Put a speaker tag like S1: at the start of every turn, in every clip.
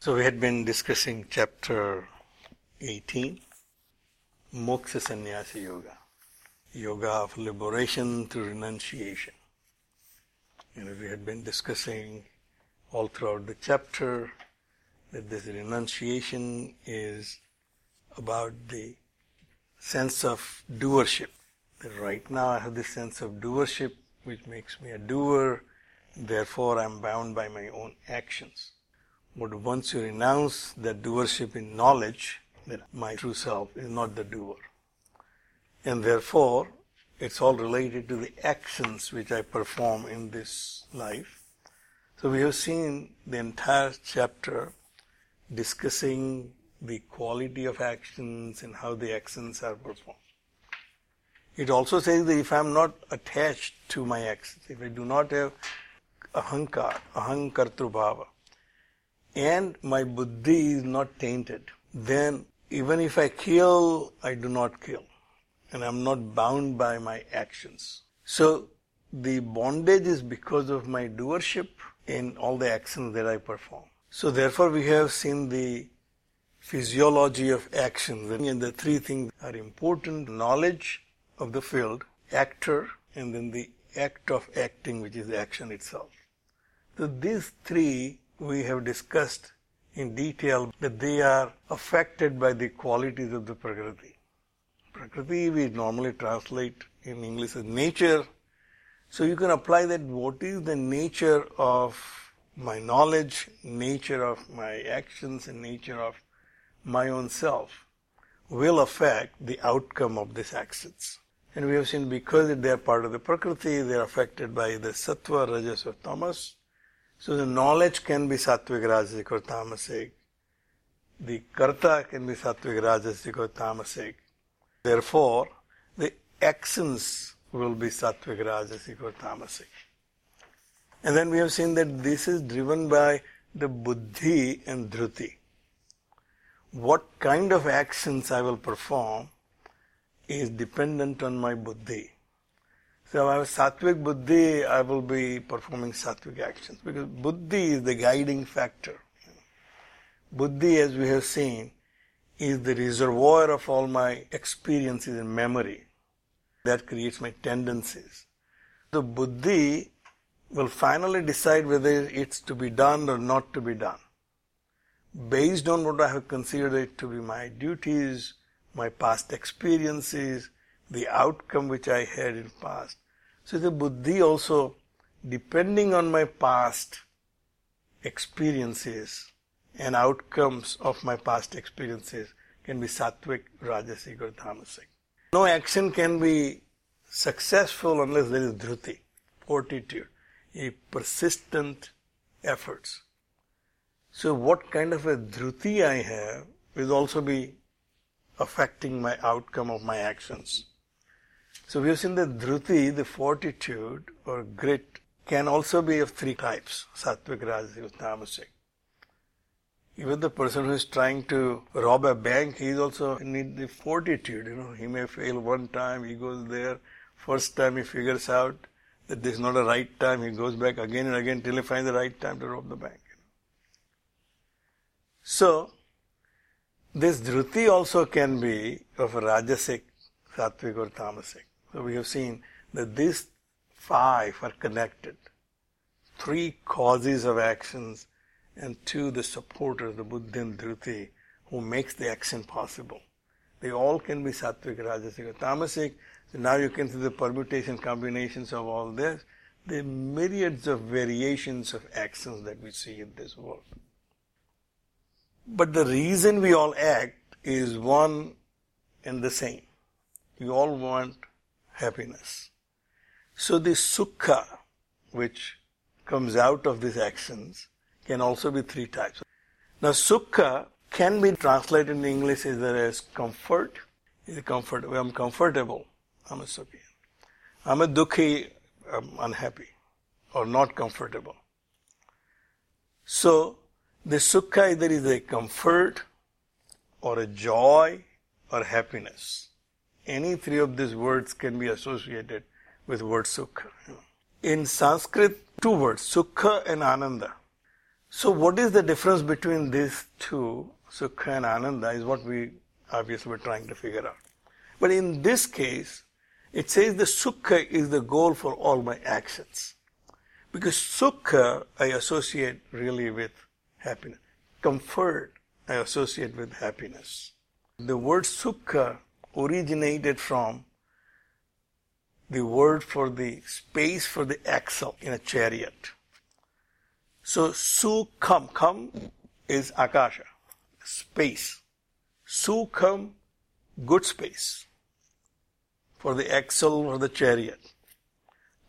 S1: So we had been discussing chapter 18, Moksha Sannyasa Yoga, yoga of liberation through renunciation. And we had been discussing all throughout the chapter that this renunciation is about the sense of doership. That right now I have this sense of doership which makes me a doer, therefore I'm bound by my own actions. But once you renounce that doership in knowledge, that my true self is not the doer. And therefore, it's all related to the actions which I perform in this life. So we have seen the entire chapter discussing the quality of actions and how the actions are performed. It also says that if I am not attached to my actions, if I do not have ahankar, ahankartrubhava, and my buddhi is not tainted, then even if I kill, I do not kill. And I'm not bound by my actions. So the bondage is because of my doership in all the actions that I perform. So therefore we have seen the physiology of actions and the three things are important. Knowledge of the field, actor, and then the act of acting which is action itself. So these three we have discussed in detail that they are affected by the qualities of the Prakriti. Prakriti we normally translate in English as nature. So you can apply that what is the nature of my knowledge, nature of my actions, and nature of my own self will affect the outcome of these actions. And we have seen because they are part of the Prakriti, they are affected by the Sattva, Rajas, or Tamas. So the knowledge can be sattvic, rajasic or tamasic. The karta can be sattvic, rajasic or tamasic. Therefore, the actions will be sattvic, rajasic or tamasic. And then we have seen that this is driven by the buddhi and dhruti. What kind of actions I will perform is dependent on my buddhi. So if I have sattvic buddhi, I will be performing sattvic actions because buddhi is the guiding factor. Buddhi, as we have seen, is the reservoir of all my experiences and memory that creates my tendencies. The buddhi will finally decide whether it's to be done or not to be done. Based on what I have considered it to be my duties, my past experiences, the outcome which I had in past. So the buddhi also, depending on my past experiences and outcomes of my past experiences, can be sattvic, rajasic, or tamasic. No action can be successful unless there is dhruti, fortitude, a persistent efforts. So what kind of a dhruti I have will also be affecting my outcome of my actions. So we have seen that dhruti, the fortitude or grit, can also be of three types, sattvic, rajasic, tamasic. Even the person who is trying to rob a bank, he is also need the fortitude. You know, he may fail one time, he goes there. First time he figures out that this is not a right time, he goes back again and again till he finds the right time to rob the bank. So, this dhruti also can be of rajasic, sattvic or tamasic. So we have seen that these five are connected. Three causes of actions and two the supporters, the buddhi and dhruti, who makes the action possible. They all can be sattvic, rajasic or tamasic. So now you can see the permutation combinations of all this. The myriads of variations of actions that we see in this world. But the reason we all act is one and the same. We all want happiness. So the sukha, which comes out of these actions, can also be three types. Now sukha can be translated in English either as comfort, is comfort, I'm comfortable, I'm a sukhi. I'm a dukhi, I'm unhappy or not comfortable. So the sukha either is a comfort or a joy or happiness. Any three of these words can be associated with word sukha. In Sanskrit, two words, sukha and ananda. So what is the difference between these two, sukha and ananda, is what we obviously were trying to figure out. But in this case, it says the sukha is the goal for all my actions. Because sukha I associate really with happiness. Comfort I associate with happiness. The word sukha originated from the word for the space for the axle in a chariot. So sukham, kham is akasha, space. Sukham, good space for the axle or the chariot.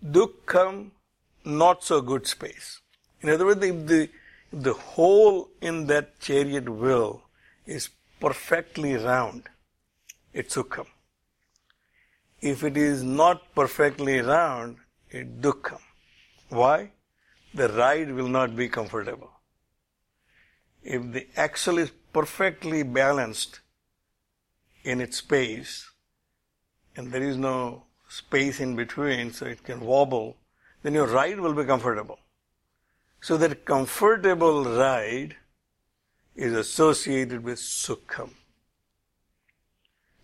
S1: Dukkham, not so good space. In other words, if the, the hole in that chariot wheel is perfectly round, it's sukham. If it is not perfectly round, it's dukkham. Why? The ride will not be comfortable. If the axle is perfectly balanced in its space, and there is no space in between so it can wobble, then your ride will be comfortable. So that comfortable ride is associated with sukham.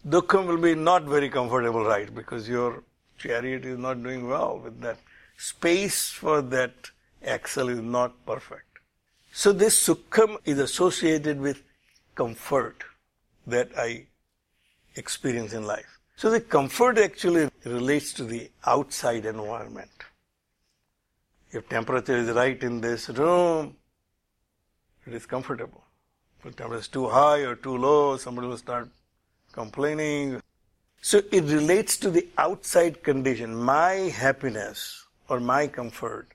S1: Dukkham will be not very comfortable ride because your chariot is not doing well with that. Space for that axle is not perfect. So this sukham is associated with comfort that I experience in life. So the comfort actually relates to the outside environment. If temperature is right in this room, it is comfortable. If temperature is too high or too low, somebody will start complaining. So it relates to the outside condition. My happiness or my comfort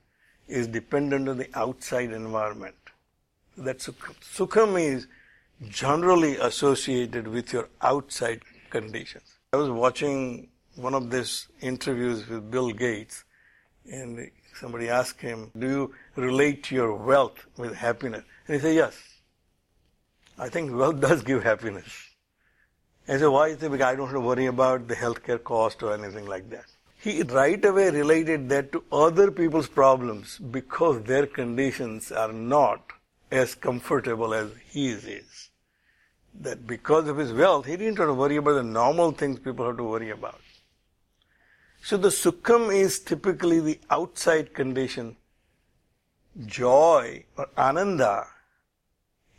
S1: is dependent on the outside environment. That sukham. Is generally associated with your outside conditions. I was watching one of these interviews with Bill Gates, and somebody asked him, Do you relate your wealth with happiness? And he said, Yes. I think wealth does give happiness. And so why? He said, Because I don't have to worry about the healthcare cost or anything like that. He right away related that to other people's problems because their conditions are not as comfortable as his is that because of his wealth, he didn't have to worry about the normal things people have to worry about. So the sukham is typically the outside condition. Joy or ananda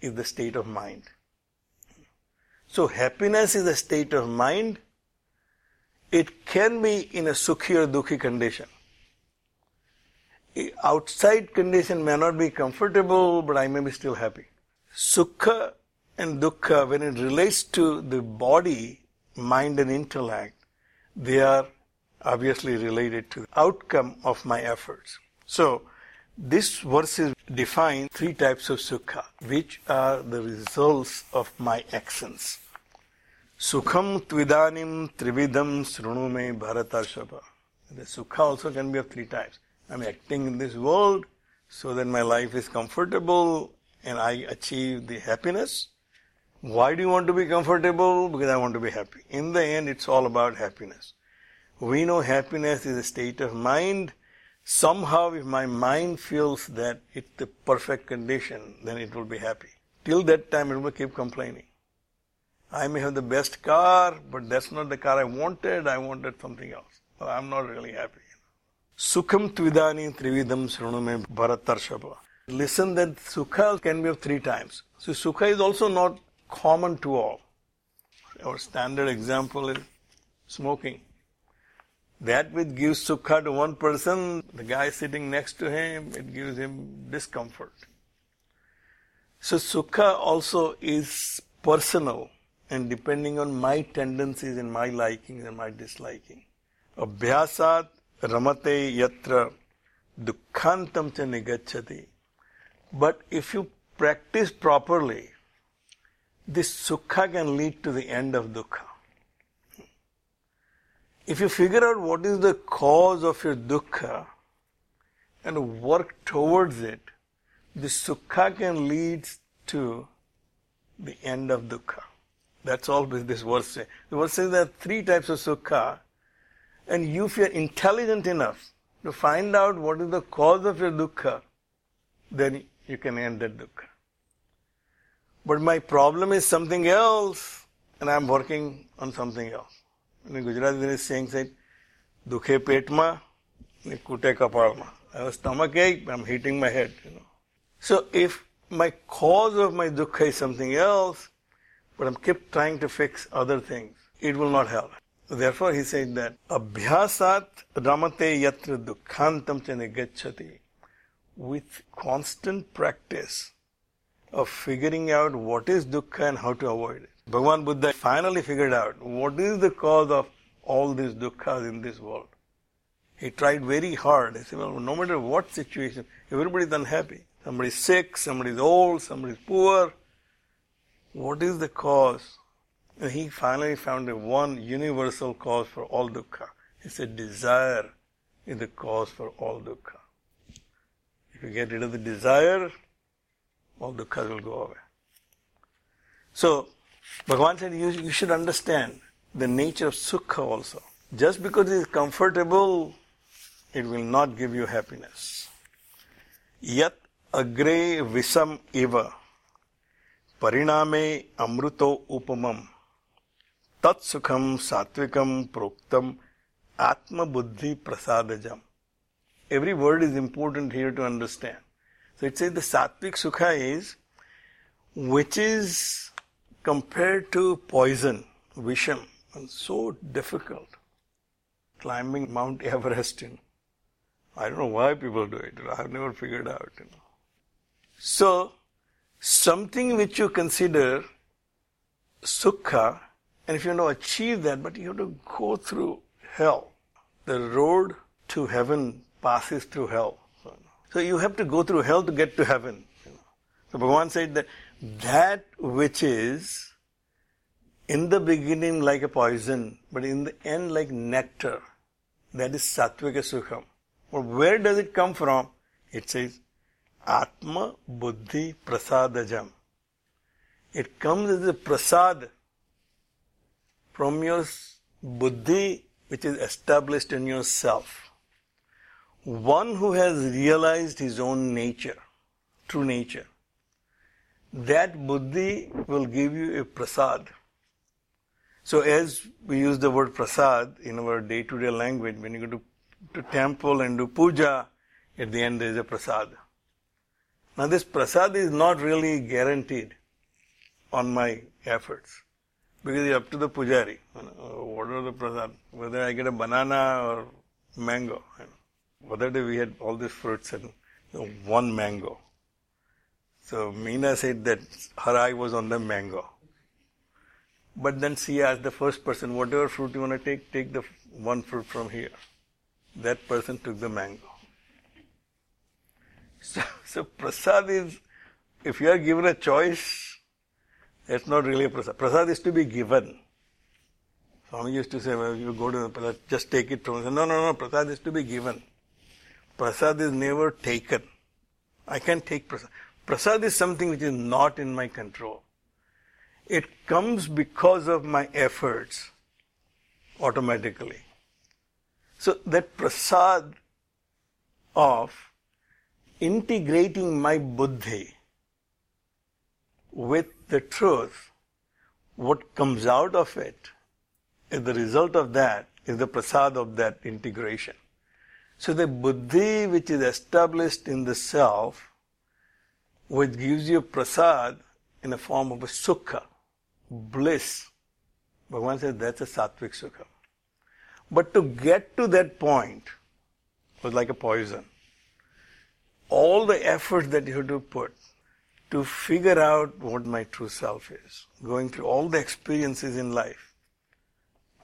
S1: is the state of mind. So happiness is a state of mind. It can be in a sukhi or dukhi condition. Outside condition may not be comfortable, but I may be still happy. Sukha and dukkha, when it relates to the body, mind, and intellect, they are obviously related to the outcome of my efforts. So, this verses define three types of sukha, which are the results of my actions. Sukham tvidanim trividam srunume bharatarshava. The sukha also can be of three types. I'm acting in this world so that my life is comfortable and I achieve the happiness. Why do you want to be comfortable? Because I want to be happy. In the end, it's all about happiness. We know happiness is a state of mind. Somehow, if my mind feels that it's the perfect condition, then it will be happy. Till that time, it will keep complaining. I may have the best car, but that's not the car I wanted. I wanted something else. Well, I'm not really happy. Sukham tvidani trividam srunume bharatarshava. Listen that sukha can be of three times. So sukha is also not common to all. Our standard example is smoking. That which gives sukha to one person, the guy sitting next to him, it gives him discomfort. So sukha also is personal and depending on my tendencies and my likings and my disliking. Abhyasat ramate yatra dukkhantam cha nigacchati. But if you practice properly, this sukha can lead to the end of dukkha. If you figure out what is the cause of your dukkha and work towards it, the sukha can lead to the end of dukkha. That's all this verse says. The verse says there are three types of sukha, and you, if you are intelligent enough to find out what is the cause of your dukkha, then you can end that dukkha. But my problem is something else, and I'm working on something else. Gujarati, there is saying, say, dukhe petma, kute kapalma. I have a stomach ache, I'm hitting my head, you know. So if my cause of my dukkha is something else, but I'm kept trying to fix other things, it will not help. Therefore, he said that abhyasat ramate yatra dukkhantam cha nigacchati. With constant practice of figuring out what is dukkha and how to avoid it. Bhagavan Buddha finally figured out what is the cause of all these dukkhas in this world. He tried very hard. He said, well, no matter what situation, everybody is unhappy. Somebody is sick, somebody is old, somebody is poor. What is the cause? And he finally found the one universal cause for all dukkha. He said, desire is the cause for all dukkha. If you get rid of the desire, all dukkha will go away. So, Bhagavan said you, you should understand the nature of sukha also. Just because it is comfortable, it will not give you happiness. Yat agre visam eva pariname amruto upamam tat sukham satvikam proktam atma buddhi prasadajam. Every word is important here to understand. So it says the sattvic sukha is which is compared to poison, visham, and so difficult. Climbing Mount Everest, know. I don't know why people do it. I've never figured out, you know. So, something which you consider sukha, and if you to achieve that, but you have to go through hell. The road to heaven passes through hell. So you have to go through hell to get to heaven. Know. So Bhagavan said that that which is in the beginning like a poison, but in the end like nectar, that is sattvika sukham. But where does it come from? It says Atma Buddhi Prasadajam. It comes as a prasad from your buddhi which is established in yourself. One who has realized his own nature, true nature, that buddhi will give you a prasad. So as we use the word prasad in our day-to-day language, when you go to, to temple and do puja, at the end there is a prasad. Now this prasad is not really guaranteed on my efforts. Because it's up to the pujari. Uh, what are the prasad? Whether I get a banana or mango. You Other day we had all these fruits and one mango. So Meena said that her eye was on the mango. But then she asked the first person, whatever fruit you want to take, take the one fruit from here. That person took the mango. So, so prasad is, if you are given a choice, that's not really a prasad. Prasad is to be given. Swami used to say, well, you go to the prasad, just take it from. No, no, no, prasad is to be given. Prasad is never taken. I can't take prasad. Prasad is something which is not in my control. It comes because of my efforts automatically. So that prasad of integrating my buddhi with the truth, what comes out of it, is the result of that is the prasad of that integration. So the buddhi which is established in the self, which gives you prasad in the form of a sukha, bliss. Bhagavan says that's a sattvic sukha. But to get to that point was like a poison. All the effort that you have to put to figure out what my true self is, going through all the experiences in life.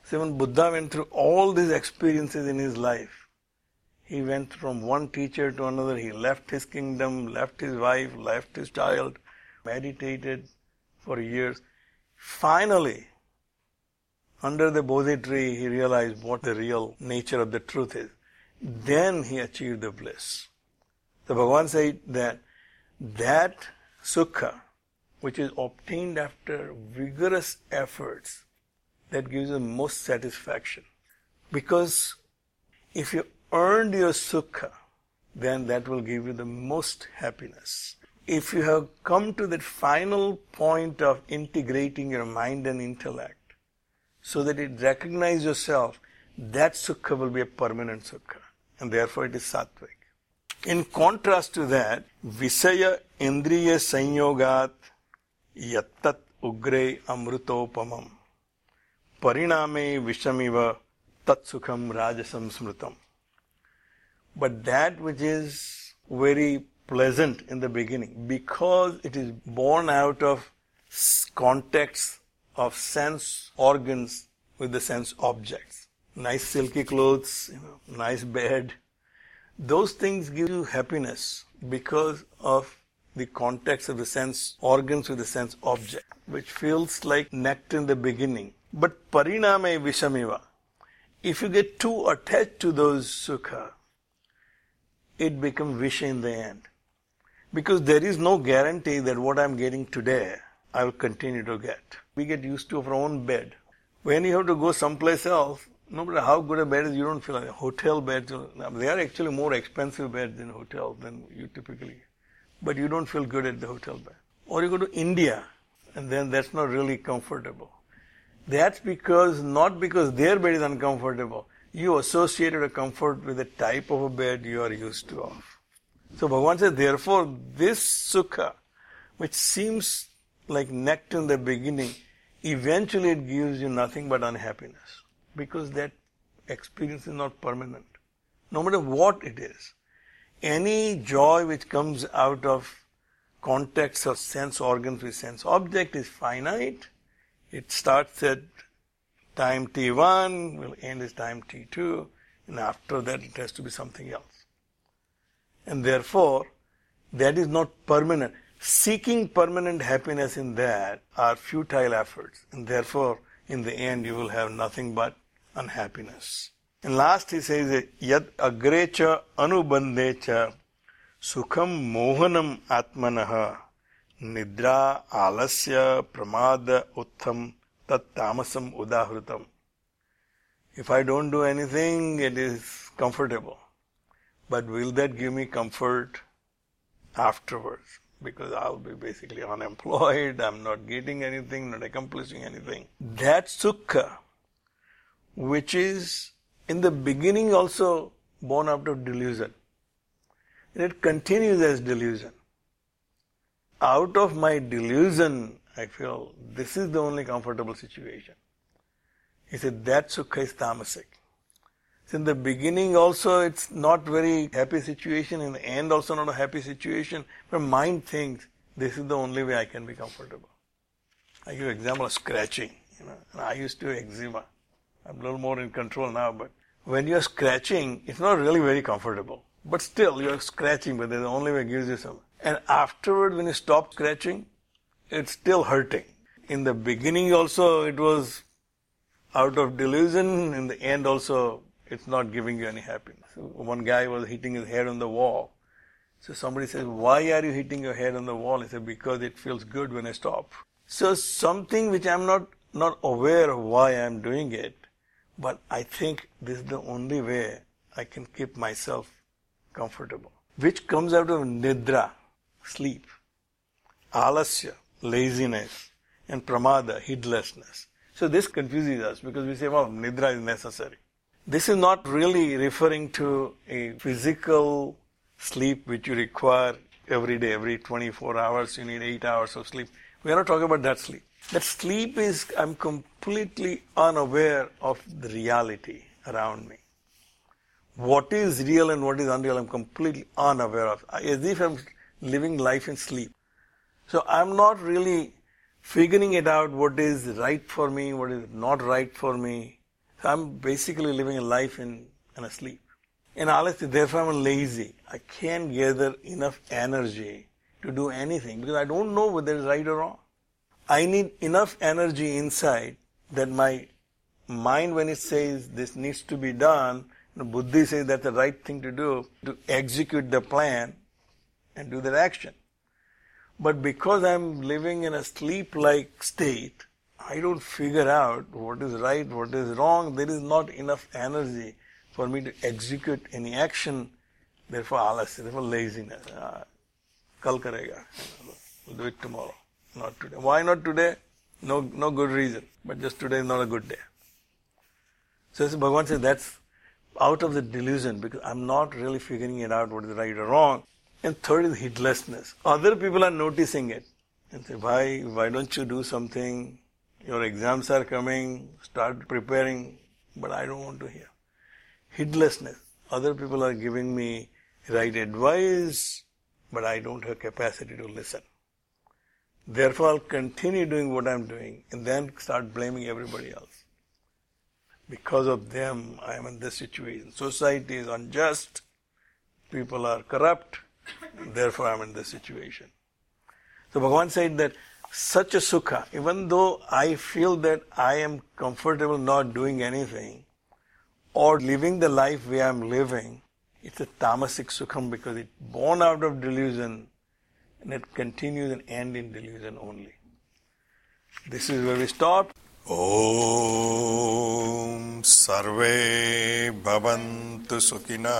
S1: So when Buddha went through all these experiences in his life, he went from one teacher to another, he left his kingdom, left his wife, left his child, meditated for years. Finally, under the Bodhi tree, he realized what the real nature of the truth is. Then he achieved the bliss. The Bhagavan said that that sukha, which is obtained after vigorous efforts, that gives the most satisfaction. Because if you earned your sukha, then that will give you the most happiness. If you have come to that final point of integrating your mind and intellect, so that it recognizes yourself, that sukha will be a permanent sukha. And therefore it is sattvic. In contrast to that, Visaya Indriya Sanyogat Yattat Ugre Amrutopamam Pariname Vishamiva Tatsukham Rajasam Smritam. But that which is very pleasant in the beginning, because it is born out of context of sense organs with the sense objects. Nice silky clothes, you know, nice bed, those things give you happiness because of the context of the sense organs with the sense object, which feels like nectar in the beginning. But pariname vishamiva. If you get too attached to those sukha, it becomes visha in the end. Because there is no guarantee that what I'm getting today, I will continue to get. We get used to our own bed. When you have to go someplace else, no matter how good a bed is, you don't feel like hotel beds. They are actually more expensive beds in hotels than you typically. But you don't feel good at the hotel bed. Or you go to India, and then that's not really comfortable. That's because not because their bed is uncomfortable. You associated a comfort with the type of a bed you are used to of. So Bhagavan says, therefore, this sukha, which seems like nectar in the beginning, eventually it gives you nothing but unhappiness because that experience is not permanent. No matter what it is. Any joy which comes out of context of sense organs with sense object is finite. It starts at time t1, will end at time t2, and after that it has to be something else. And therefore, that is not permanent. Seeking permanent happiness in that are futile efforts, and therefore, in the end, you will have nothing but unhappiness. And last he says, Yad agrecha anubandhecha sukham mohanam atmanaha nidra alasya pramada uttam tat tamasam udahrutam. If I don't do anything, it is comfortable. But will that give me comfort afterwards? Because I'll be basically unemployed, I'm not getting anything, not accomplishing anything. That sukha which is in the beginning also born out of delusion. And it continues as delusion. Out of my delusion, I feel this is the only comfortable situation. He said that sukha is tamasic. In the beginning also it's not very happy situation, in the end also not a happy situation, but mind thinks this is the only way I can be comfortable. I give example of scratching. You know, I used to eczema. I'm a little more in control now, but when you're scratching, it's not really very comfortable. But still, you're scratching, but the only way gives you some. And afterward, when you stop scratching, it's still hurting. In the beginning also, it was out of delusion. In the end also, it's not giving you any happiness. One guy was hitting his head on the wall. So somebody says, why are you hitting your head on the wall? He said, because it feels good when I stop. So something which I'm not, not aware of why I'm doing it, but I think this is the only way I can keep myself comfortable. Which comes out of nidra, sleep, alasya, laziness, and pramada, heedlessness. So this confuses us because we say, well, nidra is necessary. This is not really referring to a physical sleep which you require every day, every 24 hours, you need 8 hours of sleep. We are not talking about that sleep. That sleep is, I'm completely unaware of the reality around me. What is real and what is unreal, I'm completely unaware of. As if I'm living life in sleep. So I'm not really figuring it out what is right for me, what is not right for me. So I'm basically living a life in, in a sleep. And therefore I'm lazy. I can't gather enough energy to do anything because I don't know whether it's right or wrong. I need enough energy inside that my mind, when it says this needs to be done, Buddhi says that's the right thing to do, to execute the plan and do that action. But because I'm living in a sleep like state, I don't figure out what is right, what is wrong. There is not enough energy for me to execute any action. Therefore, alasya, therefore laziness. Uh, kal karega. We'll do it tomorrow, not today. Why not today? No, no good reason. But just today is not a good day. So Bhagavan says that's out of the delusion because I'm not really figuring it out what is right or wrong. And third is heedlessness. Other people are noticing it and say, why, why don't you do something? Your exams are coming, start preparing, but I don't want to hear. Heedlessness. Other people are giving me right advice, but I don't have capacity to listen. Therefore, I'll continue doing what I'm doing and then start blaming everybody else. Because of them, I am in this situation. Society is unjust, people are corrupt, therefore I'm in this situation. So Bhagavan said that such a sukha, even though I feel that I am comfortable not doing anything or living the life way I'm living, it's a tamasic sukham because it's born out of delusion and it continues and ends in delusion only. This is where we stop.
S2: ॐ सर्वे भवन्तु सुखिनः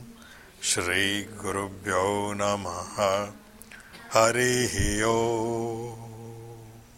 S2: श्रीगुरुभ्यो नमः। हरिः ॐ